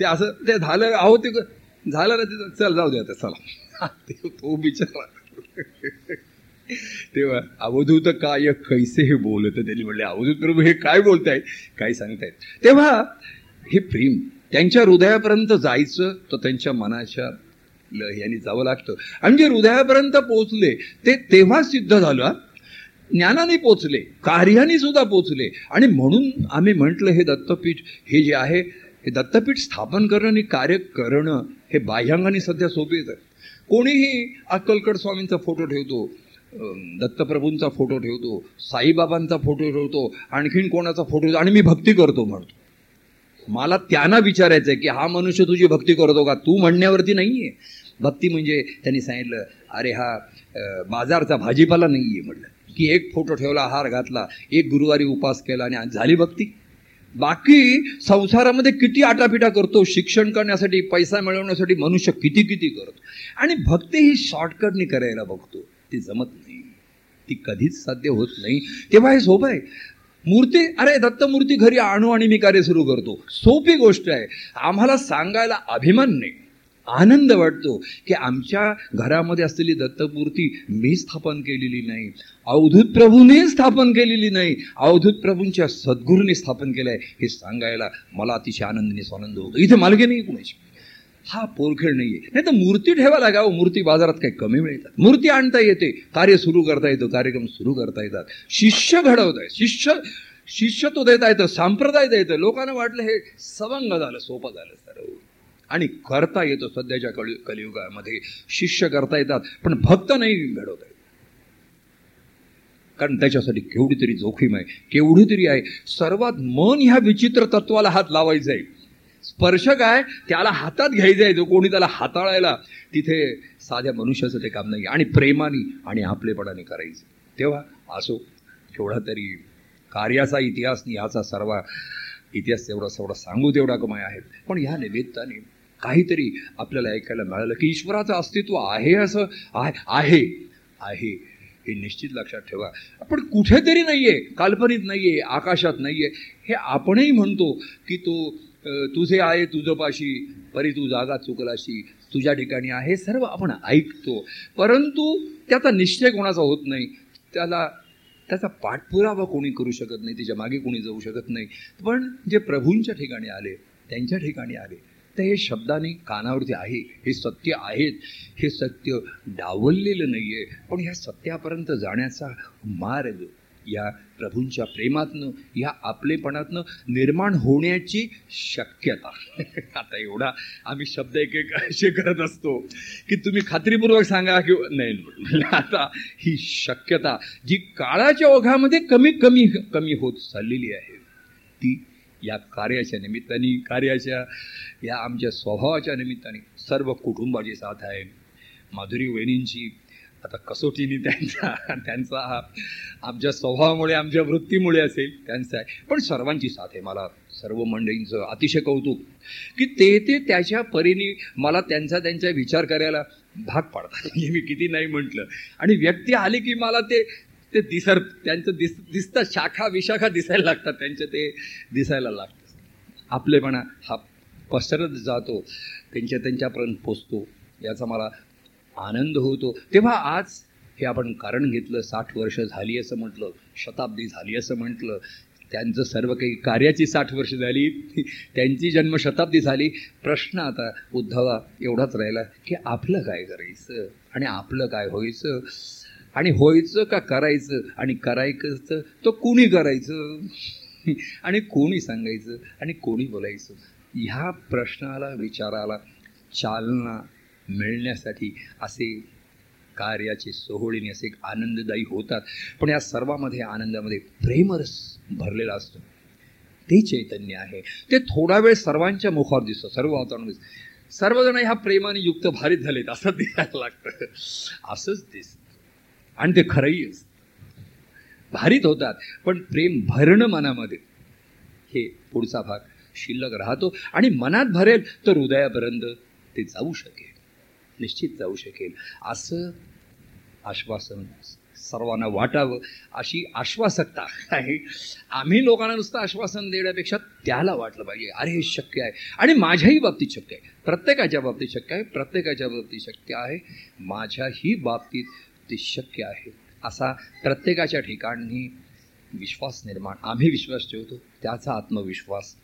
ते असं ते झालं अहो ते झालं ना ते चल जाऊ द्या चला. तो बिचारा तेव्हा अवधूत काय कैसे हे बोलत त्यांनी म्हणले अवधूत प्रभू हे काय बोलतायत काय सांगतायत? तेव्हा हे प्रेम त्यांच्या हृदयापर्यंत जायचं तर त्यांच्या मनाच्या यांनी जावं लागतं. आणि जे हृदयापर्यंत पोचले ते तेव्हा सिद्ध झालं ज्ञानाने पोचले कार्याने सुद्धा पोचले आणि म्हणून आम्ही म्हटलं हे दत्तपीठ हे जे आहे हे दत्तपीठ स्थापन करणं आणि कार्य करणं हे बाह्यांगाने सध्या सोपे येतं कोणीही अक्कलकड स्वामींचा फोटो ठेवतो दत्तप्रभूंचा फोटो ठेवतो साईबाबांचा फोटो ठेवतो आणखीन कोणाचा फोटो आणि मी भक्ती करतो म्हणतो मला त्यांना विचारायचं आहे की हा मनुष्य तुझी भक्ती करतो का? तू म्हणण्यावरती नाही आहे भक्ती म्हणजे त्यांनी सांगितलं अरे हा बाजारचा भाजीपाला नाही आहे म्हटलं की एक फोटो ठेवला हार घातला एक गुरुवारी उपास केला आणि झाली भक्ती. बाकी संसारामध्ये किती आटापिटा करतो शिक्षण करण्यासाठी पैसा मिळवण्यासाठी मनुष्य किती किती करतो? आणि भक्ती ही शॉर्टकटने करायला बघतो. ती जमत नाही. ती कधीच साध्य होत नाही. तेव्हा हे सोपं आहे. मूर्ती अरे दत्तमूर्ती घरी आणू आणि मी कार्य सुरू करतो. सोपी गोष्ट आहे. आम्हाला सांगायला अभिमान नाही. आनंद वाटतो की आमच्या घरामध्ये असलेली दत्तमूर्ती मी स्थापन केलेली नाही. अवधूत प्रभूने स्थापन केलेली नाही. अवधूत प्रभूंच्या सद्गुरूने स्थापन केलं आहे हे सांगायला मला अतिशय आनंदीने स्वानंद होतो. इथे मालकी नाही कुणाची. हा पोरखेळ नाहीये. नाही तर मूर्ती ठेवायला गाव मूर्ती बाजारात काही कमी मिळतात. मूर्ती आणता येते. कार्य सुरू करता येतं. कार्यक्रम सुरू करता येतात. शिष्य घडवत आहे शिष्य शिष्य तो देता येतं. संप्रदाय येतं. लोकांना वाटलं हे सवंग झालं सोपं झालं. सर्व आणि करता येतो सध्याच्या कलि कलियुगामध्ये. शिष्य करता येतात पण भक्त नाही घडवता येत कारण त्याच्यासाठी केवढी तरी जोखीम आहे केवढी तरी आहे. सर्वात मन ह्या विचित्र तत्वाला हात लावायचा आहे. स्पर्श काय? त्याला हातात घ्यायचं आहे जो कोणी त्याला हाताळायला. तिथे साध्या मनुष्याचं ते काम नाही आणि प्रेमाने आणि आपलेपणाने करायचं. तेव्हा असो केवढा तरी कार्याचा इतिहास ह्याचा सर्व इतिहास तेवढा तेवढा सांगू तेवढा कमाय आहे. पण ह्या निमित्ताने काहीतरी आपल्याला ऐकायला मिळालं की ईश्वराचं अस्तित्व आहे असं आहे आहे हे निश्चित लक्षात ठेवा. पण कुठेतरी नाही आहे काल्पनिक नाही आहे आकाशात नाही आहे हे आपणही म्हणतो की तो तुझे आहे तुझं पाशी परी तू जागा चुकलाशी तुझ्या ठिकाणी आहे सर्व आपण ऐकतो. परंतु त्याचा निश्चय कोणाचा होत नाही? त्याला त्याचा पाठपुरावा कोणी करू शकत नाही त्याच्यामागे कोणी जाऊ शकत नाही. पण जे प्रभूंच्या ठिकाणी आले त्यांच्या ठिकाणी आले तर हे शब्दाने कानावरती आहे हे सत्य आहेत हे सत्य डावललेलं नाही आहे पण ह्या सत्यापर्यंत जाण्याचा मार्ग या प्रभूंच्या प्रेमातनं या आपलेपणातनं निर्माण होण्याची शक्यता. आता एवढा आम्ही शब्द एक एक असे करत असतो की तुम्ही खात्रीपूर्वक सांगा किंवा नाही आता ही शक्यता जी काळाच्या ओघामध्ये कमी कमी कमी होत चाललेली आहे ती या कार्याच्या निमित्ताने कार्याच्या या आमच्या स्वभावाच्या निमित्ताने सर्व कुटुंबाची साथ आहे. माधुरी वहिनींची आता कसोटीने त्यांचा त्यांचा हा आमच्या स्वभावामुळे आमच्या वृत्तीमुळे असेल त्यांचा आहे. पण सर्वांची साथ आहे मला. सर्व मंडळींचं अतिशय कौतुक की ते ते त्याच्या परीने मला त्यांचा त्यांचा विचार करायला भाग पाडतात. हे मी किती नाही म्हटलं. आणि व्यक्ती आली की मला ते ते दिसर त्यांचं दिस दिसतात शाखा विशाखा दिसायला लागतात त्यांचे ते दिसायला लागतं आपलेपणा हा पसरत जातो त्यांच्या त्यांच्यापर्यंत पोचतो याचा मला आनंद होतो. तेव्हा आज हे आपण कारण घेतलं साठ वर्ष झाली असं म्हटलं शताब्दी झाली असं म्हटलं त्यांचं सर्व काही कार्याची साठ वर्ष झाली त्यांची जन्मशताब्दी झाली. प्रश्न आता उद्धवा एवढाच राहिला की आपलं काय करायचं? आणि आपलं काय व्हायचं? आणि व्हायचं का करायचं? आणि करायचं तो कोणी करायचं? आणि कोणी सांगायचं? आणि कोणी बोलायचं? ह्या प्रश्नाला विचाराला चालना मिळण्यासाठी असे कार्याचे सोहळीने असे आनंददायी होतात. पण या सर्वामध्ये आनंदामध्ये प्रेमरस भरलेला असतो. ते चैतन्य आहे. ते थोडा वेळ सर्वांच्या मुखावर दिसतं. सर्व वातावरण सर्वजण ह्या प्रेमाने युक्त भारीत झालेत. असं दिसायला लागतं. असंच दिसतं. आणि ते खरंही असतं. भारीत होतात. पण प्रेम भरणं मनामध्ये. हे पुढचा भाग. शिल्लक राहतो आणि मनात भरेल तर हृदयापर्यंत ते जाऊ शकेल. निश्चित जाऊ शकेल. असं आश्वासन सर्वांना वाटावं अशी आश्वासकता आहे. आम्ही लोकांना नुसतं आश्वासन देण्यापेक्षा त्याला वाटलं पाहिजे. अरे हे शक्य आहे. आणि माझ्याही बाबतीत शक्य आहे. प्रत्येकाच्या बाबतीत शक्य आहे. प्रत्येकाच्या बाबतीत शक्य आहे. माझ्याही बाबतीत ते शक्य आहे. असा प्रत्येकाच्या ठिकाणी विश्वास निर्माण आम्ही विश्वास ठेवतो त्याचा आत्मविश्वास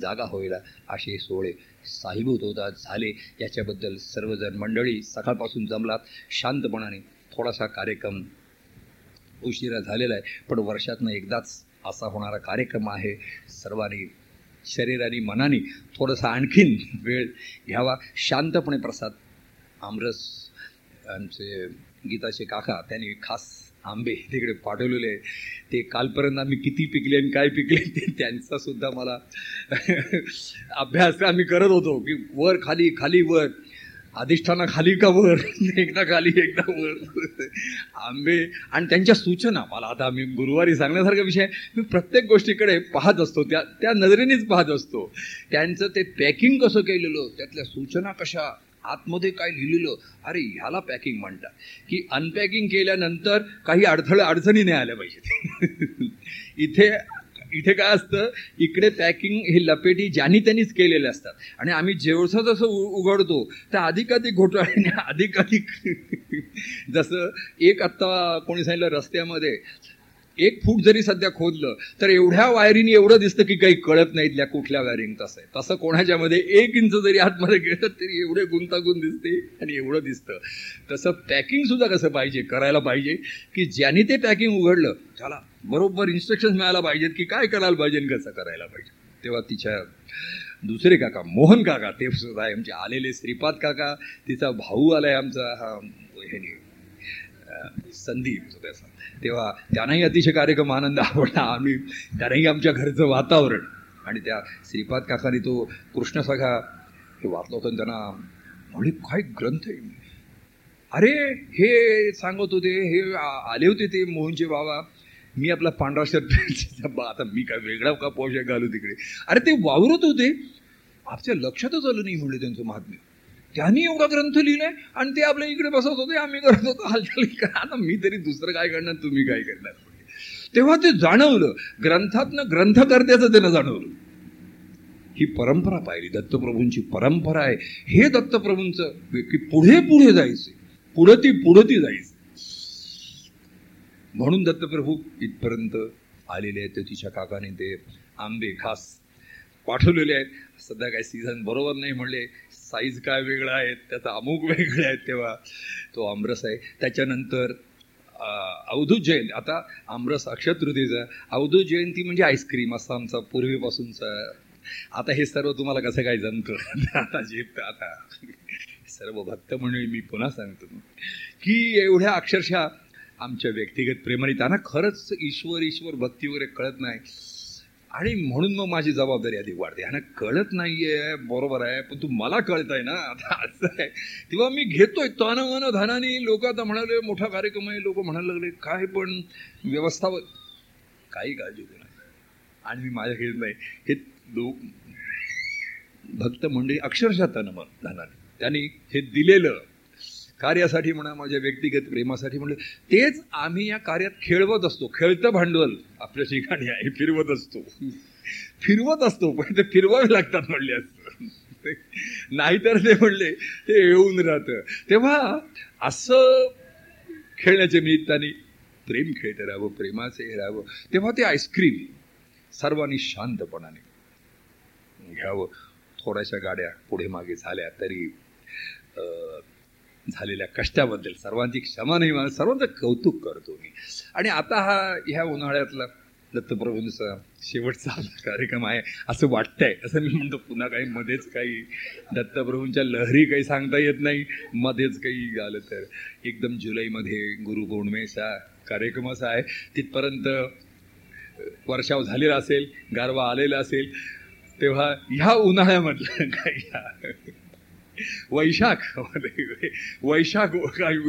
जागा होईल असे सोहळे साहिभूत होतात झाले. याच्याबद्दल सर्वजण मंडळी सकाळपासून जमलात शांतपणाने थोडासा कार्यक्रम उशिरा झालेला आहे पण वर्षातनं एकदाच असा होणारा कार्यक्रम आहे. सर्वांनी शरीराने मनाने थोडासा आणखीन वेळ घ्यावा. शांतपणे प्रसाद आमरस आमचे गीताचे काका त्यांनी खास आंबे तिकडे पाठवलेले. ते कालपर्यंत आम्ही किती पिकले आणि काय पिकले ते त्यांचा सुद्धा मला अभ्यास आम्ही करत होतो की वर खाली खाली वर. अधिष्ठाना खाली का वर? एकदा खाली एकदा वर. आंबे आणि त्यांच्या सूचना. मला आता आम्ही गुरुवारी सांगण्यासारखा विषय मी प्रत्येक गोष्टीकडे पाहत असतो. त्या त्या नजरेनेच पाहत असतो. त्यांचं ते पॅकिंग कसं केलेलं? त्यातल्या सूचना कशा? आतमध्ये काय लिहिलेलं? अरे ह्याला पॅकिंग म्हणतात. की अनपॅकिंग केल्यानंतर काही अडथळे अडचणी नाही आल्या पाहिजेत. इथे इथे काय असतं? इकडे पॅकिंग हे लपेटी ज्यांनी त्यांनीच केलेले असतात. आणि आम्ही जेवढं जसं उघडतो तर अधिकाधिक घोटाळ्याने अधिकाधिक जसं एक आत्ता कोणी सांगितलं रस्त्यामध्ये एक फूट जरी सध्या खोदलं तर एवढ्या वायरीने एवढं दिसतं की काही कळत नाही इथल्या कुठल्या वायरिंग तसं आहे. तसं कोणाच्यामध्ये एक इंच जरी आतमध्ये गेलं तरी एवढे गुंतागुंत दिसते आणि एवढं दिसतं. तसं पॅकिंग सुद्धा कसं पाहिजे करायला पाहिजे की ज्याने ते पॅकिंग उघडलं त्याला बरोबर इन्स्ट्रक्शन मिळायला पाहिजेत की काय करायला पाहिजे आणि कसं करायला पाहिजे. तेव्हा तिच्या दुसरे काका मोहन काका ते सुद्धा आमचे आलेले श्रीपाद काका तिचा भाऊ आलाय आमचा हा हे संदीप त्याचा. तेव्हा त्यांनाही अतिशय कार्यक्रम आनंद आवडला. आम्ही त्यांनाही आमच्या घरचं वातावरण आणि त्या श्रीपाद काकाने तो कृष्णसखा हे वाचलं होतं त्यांना म्हणजे काय ग्रंथ आहे? अरे हे सांगत होते हे आले होते ते मोहनचे बाबा. मी आपला पांढरा शर्ट आता मी काय वेगळा का पोशाख घालू तिकडे? अरे ते वावरत होते. आपल्या लक्षातच आलं नाही म्हणले त्यांचं महात्म्य. त्यांनी एवढा ग्रंथ लिहिलाय आणि ते आपल्या इकडे बसत होते आम्ही करत होतो. हालचाल आता मी तरी दुसरं काय करणार? तुम्ही काय करणार? तेव्हा ते जाणवलं. ग्रंथातनं ग्रंथकर्त्याचं त्यानं जाणवलं. ही परंपरा पाहिली. दत्तप्रभूंची परंपरा आहे. हे दत्तप्रभूंचं की पुढे पुढे जायचे. पुढे ती पुढं ती जायचे. म्हणून दत्तप्रभू इथपर्यंत आलेले आहेत. तिच्या काकाने ते आंबे खास पाठवलेले आहेत. सध्या काही सीझन बरोबर नाही म्हणले. साईज काय वेगळा आहे त्याचा अमुक वेगळे आहेत तेव्हा तो आमरस आहे. त्याच्यानंतर अवधूत जयंती. आता आमरस अक्षतृतीचा अवधूत जयंती म्हणजे आईस्क्रीम असा आमचा पूर्वीपासूनचा. आता हे सर्व तुम्हाला कसं काय जमतं? आता जे आता सर्व भक्त म्हणून मी पुन्हा सांगतो. की एवढ्या अक्षरशः आमच्या व्यक्तिगत प्रेमाने त्यांना खरंच ईश्वर ईश्वर भक्ती वगैरे कळत नाही. आणि म्हणून मग माझी जबाबदारी अधिक वाढते. ह्यानं कळत नाहीये बरोबर आहे पण तू मला कळत आहे ना आता असं आहे. तेव्हा मी घेतोय तन मन धनाने. लोक आता म्हणाले मोठा कार्यक्रम आहे लोक म्हणायला लागले काय पण व्यवस्थापन काही काळजी नाही आणि मी माझ्या घेत नाही. हे लोक भक्त मंडळी अक्षरशः तन मन धनाने. त्यांनी हे दिलेलं कार्यासाठी म्हणा माझ्या व्यक्तिगत प्रेमासाठी म्हणलं तेच आम्ही या कार्यात खेळवत असतो. खेळतं भांडवल आपल्या ठिकाणी आहे फिरवत असतो. फिरवत असतो पण ते फिरवावे लागतात म्हणले असतं. नाहीतर ते म्हणले ते येऊन राहतं. तेव्हा असं खेळण्याच्या निमित्ताने प्रेम खेळत राहावं प्रेमाचे राहावं. तेव्हा ते आईस्क्रीम सर्वांनी शांतपणाने घ्यावं. थोड्याशा गाड्या पुढे मागे झाल्या तरी झालेल्या कष्टाबद्दल सर्वांची क्षमा नाही मला सर्वांचं कौतुक करतो मी. आणि आता हा ह्या उन्हाळ्यातला दत्तप्रभूंचा शेवटचा कार्यक्रम आहे असं वाटतंय. असं मी म्हणतो पुन्हा काही मध्येच काही दत्तप्रभूंच्या लहरी काही सांगता येत नाही मध्येच काही आलं तर. एकदम जुलैमध्ये गुरुपौर्णिमेचा कार्यक्रम असा आहे. तिथपर्यंत वर्षाव झालेला असेल गारवा आलेला असेल तेव्हा ह्या उन्हाळ्यामधलं काही वैशाख वैशाख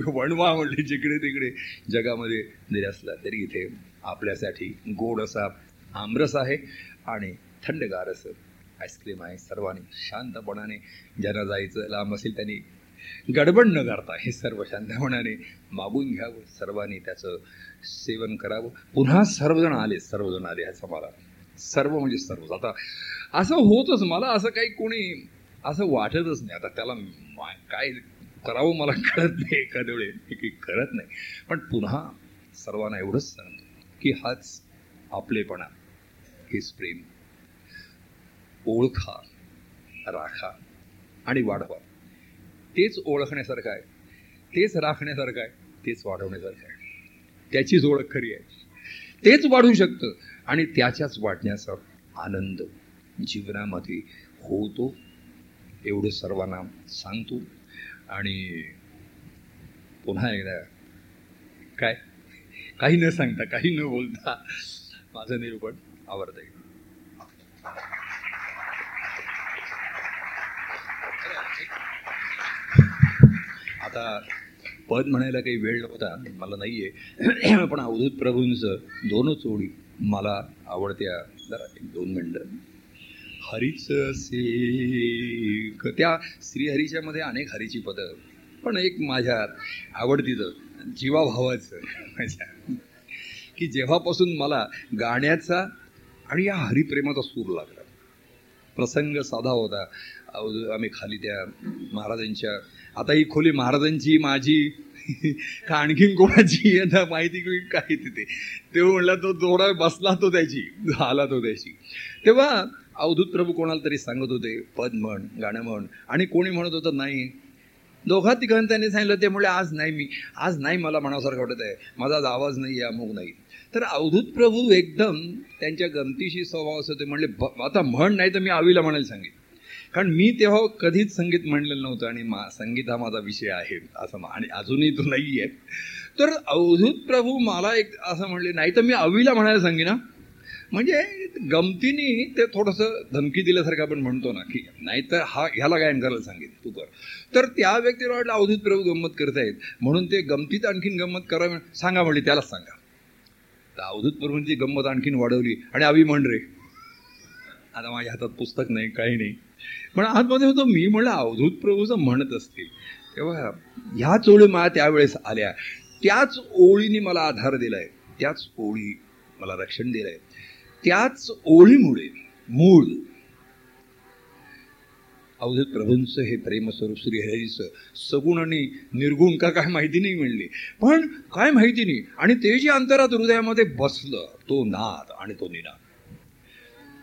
वणवा म्हणले जिकडे तिकडे. जगामध्ये जरी असला तरी इथे आपल्यासाठी गोड असा आमरस आहे आणि थंडगार असं आईस्क्रीम आहे. सर्वांनी शांतपणाने ज्यांना जायचं लांब असेल त्यांनी गडबड न करता हे सर्व शांतपणाने मागून घ्यावं. सर्वांनी त्याचं सेवन करावं. पुन्हा सर्वजण आले. सर्वजण आले. ह्याचा मला सर्व म्हणजे सर्व आता असं होतच. मला असं काही कोणी असं वाटतच नाही. आता त्याला काय करावं मला कळत नाही एखाद्या वेळे. की करत नाही. पण पुन्हा सर्वांना एवढंच सांगतो की हाच आपलेपणा. हेच प्रेम. ओळखा राखा आणि वाढवा. तेच ओळखण्यासारखं आहे. तेच राखण्यासारखं आहे. तेच वाढवण्यासारखं आहे. त्याचीच ओळख खरी आहे. तेच वाढू शकतं आणि त्याच्याच वाढण्याचा आनंद जीवनामध्ये होतो एवढं सर्वांना सांगतो. आणि पुन्हा एकदा काय? काही न सांगता काही न बोलता माझं निरूपण आवडतं आता पद म्हणायला काही वेळ नव्हता मला नाही आहे पण अवधूत प्रभूंचं दोनच ओळी मला आवडत्या जरा एक दोन मिनटं. हरीच सेक त्या श्रीहरीच्या मध्ये अनेक हरीची पदं पण एक माझ्या आवडतीचं जीवाभावाचं माझ्या. की जेव्हापासून मला गाण्याचा आणि या हरिप्रेमाचा सूर लागला. प्रसंग साधा होता. आम्ही खाली त्या महाराजांच्या आता ही खोली महाराजांची माझी का आणखीन कोणाची आता माहिती काय तिथे? तेव्हा म्हणला तो थोडा बसला तो त्याची आला तो त्याची. तेव्हा अवधूत प्रभू कोणाला तरी सांगत होते पद म्हण गाणं म्हण. आणि कोणी म्हणत होतं नाही. दोघा तिघांनी त्यांनी सांगितलं ते म्हणले आज नाही मी आज नाही मला म्हणासारखं वाटत आहे. माझा आज आवाज नाही आहे अमुक नाही. तर अवधूत प्रभू एकदम त्यांच्या गमतीशी स्वभाव असतो. ते म्हणले आता म्हण नाही तर मी आवीला म्हणायला सांगेन. कारण मी तेव्हा कधीच संगीत म्हणलेलं नव्हतं आणि मा संगीत हा माझा विषय आहे असं आणि अजूनही तो नाही आहे तर अवधूत प्रभू मला एक असं म्हणले नाही तर मी आवीला म्हणायला सांगेन ना म्हणजे गमतीने ते थोडंसं धमकी दिल्यासारखं आपण म्हणतो ना की नाही तर हा ह्याला गायन करायला सांगितलं तू कर. तर त्या व्यक्तीला वाटलं अवधूत प्रभू गंमत आहेत. म्हणून ते गमतीत आणखीन गंमत करावी सांगा म्हणले त्यालाच सांगा. तर अवधूत प्रभूंची गंमत आणखीन वाढवली. आणि अवी म्हण रे आता माझ्या हातात पुस्तक नाही काही नाही. पण आतमध्ये होतो मी म्हणलं अवधूत प्रभूचं म्हणत असतील तेव्हा ह्याच ओळी मला त्यावेळेस आल्या. त्याच ओळीने मला आधार दिलाय. त्याच ओळी मला रक्षण दिलं आहे त्याच ओळीमुळे मूळ अवधूत प्रभूंचं हे प्रेमस्वरूप श्रीहरीचं सगुण आणि निर्गुण का काय माहिती नाही मिळली. पण काय माहिती नाही. आणि ते जे अंतरात हृदयामध्ये बसलं तो नाद आणि तो निनाद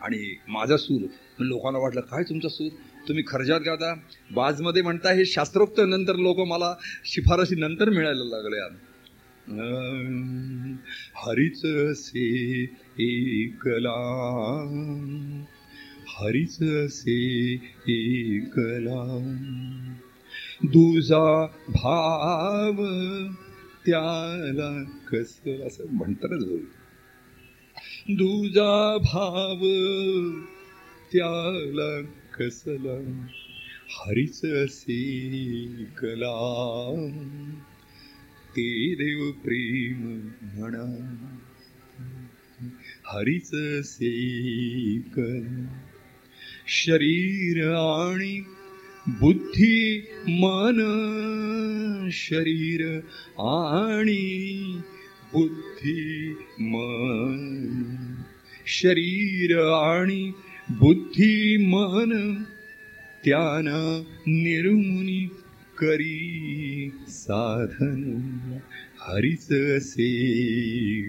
आणि माझा सूर लोकांना वाटलं काय तुमचा सूर? तुम्ही खर्जात गाता? बाजमध्ये म्हणता हे शास्त्रोक्त नंतर लोक मला शिफारशी नंतर मिळायला लागल्या. हरिच से एकला. हरिच से एकला. दुजा भाव त्याला कस असं म्हणतातच होईल दुजा भाव त्याला कसला? हरिच से कला ते देव प्रेम म्हणा हरिच सेकल. शरीर आणि बुद्धी मन. शरीर आणि बुद्धी मन. शरीर आणि बुद्धी मन. त्याना निर्मुनी करी साधन हरिच से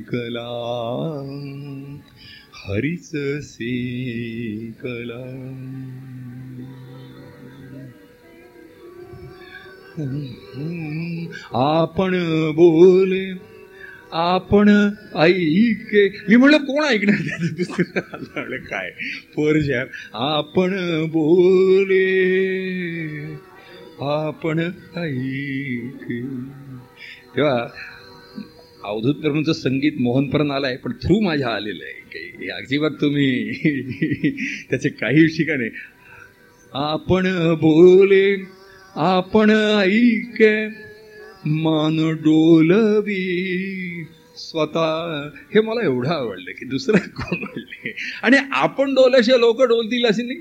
कला. हरिच से कला. आपण बोले आपण ऐके. मी म्हणलं कोण ऐकणार त्याचं दुसरं काय? पोरच्या आपण बोले. आपण ऐके. तेव्हा अवधूत प्रभूंचं संगीत मोहनपर्यंत आलं आहे पण थ्रू माझ्या आलेलं आहे काही अजिबात तुम्ही. त्याचे काही ठिकाणी. आपण बोले आपण ऐके. मान डोलवी. स्वतः. हे मला एवढं आवडलं की दुसरं कोण म्हणले आणि आपण डोल्याशिवाय लोक डोलतील असे नाही.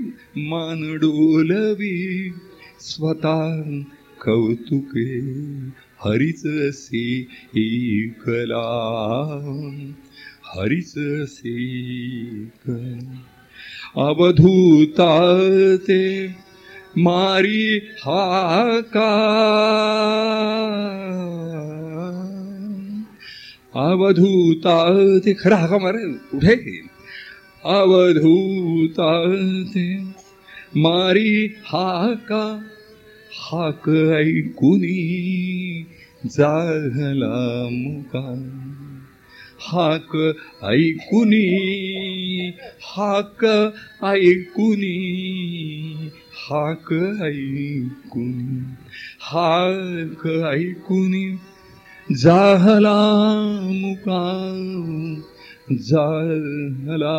मान डोलवी. स्वतः कौतुके हरिच से कला. हरिच से अवधूता ते मारी हाका अवधूता ते खरा हाका मारे? कुठे अवधूता ते मारी हाका हाक ऐकुनी झाला मुका. हाक ऐकुनी हाक ऐकुनी हाक ऐकुनी हाक ऐकुनी झाला मुका. झाला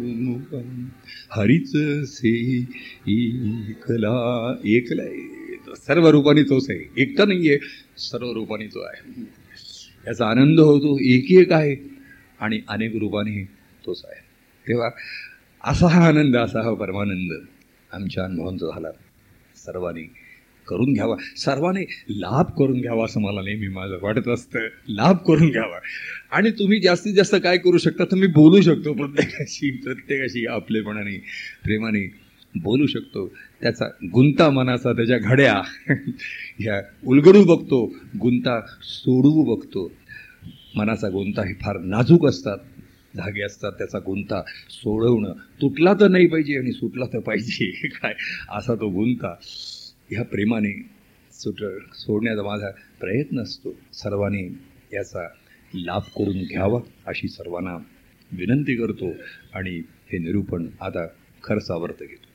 मुका. हरीच से एकला एकला सर्व रूपाने तोच आहे. एकटा आहे सर्व रूपाने तो आहे. याचा आनंद होतो एक एक आहे आणि अनेक रूपाने तोच आहे. तेव्हा असा हा आनंद असा हा परमानंद आमच्या अनुभवांचा झाला. सर्वांनी करून घ्यावा. सर्वांनी लाभ करून घ्यावा असं मला नेहमी माझं वाटत असतं. लाभ करून घ्यावा. आणि तुम्ही जास्तीत जास्त काय करू शकता तुम्ही बोलू शकतो प्रत्येकाशी प्रत्येकाशी आपलेपणाने प्रेमाने बोलू शकतो. त्याचा गुंता मनाचा त्याच्या घड्या ह्या उलगडू बघतो गुंता सोडवू बघतो. मनाचा गुंता हे फार नाजूक असतात धागे असतात त्याचा गुंता सोडवणं तुटला तर नाही पाहिजे आणि सुटला तर पाहिजे. काय? असा तो गुंता ह्या प्रेमाने सुट सोडण्याचा माझा प्रयत्न असतो. सर्वांनी याचा लाभ करून घ्यावा अशी सर्वांना विनंती करतो आणि हे निरूपण आता खरंच सावरतं घेतो.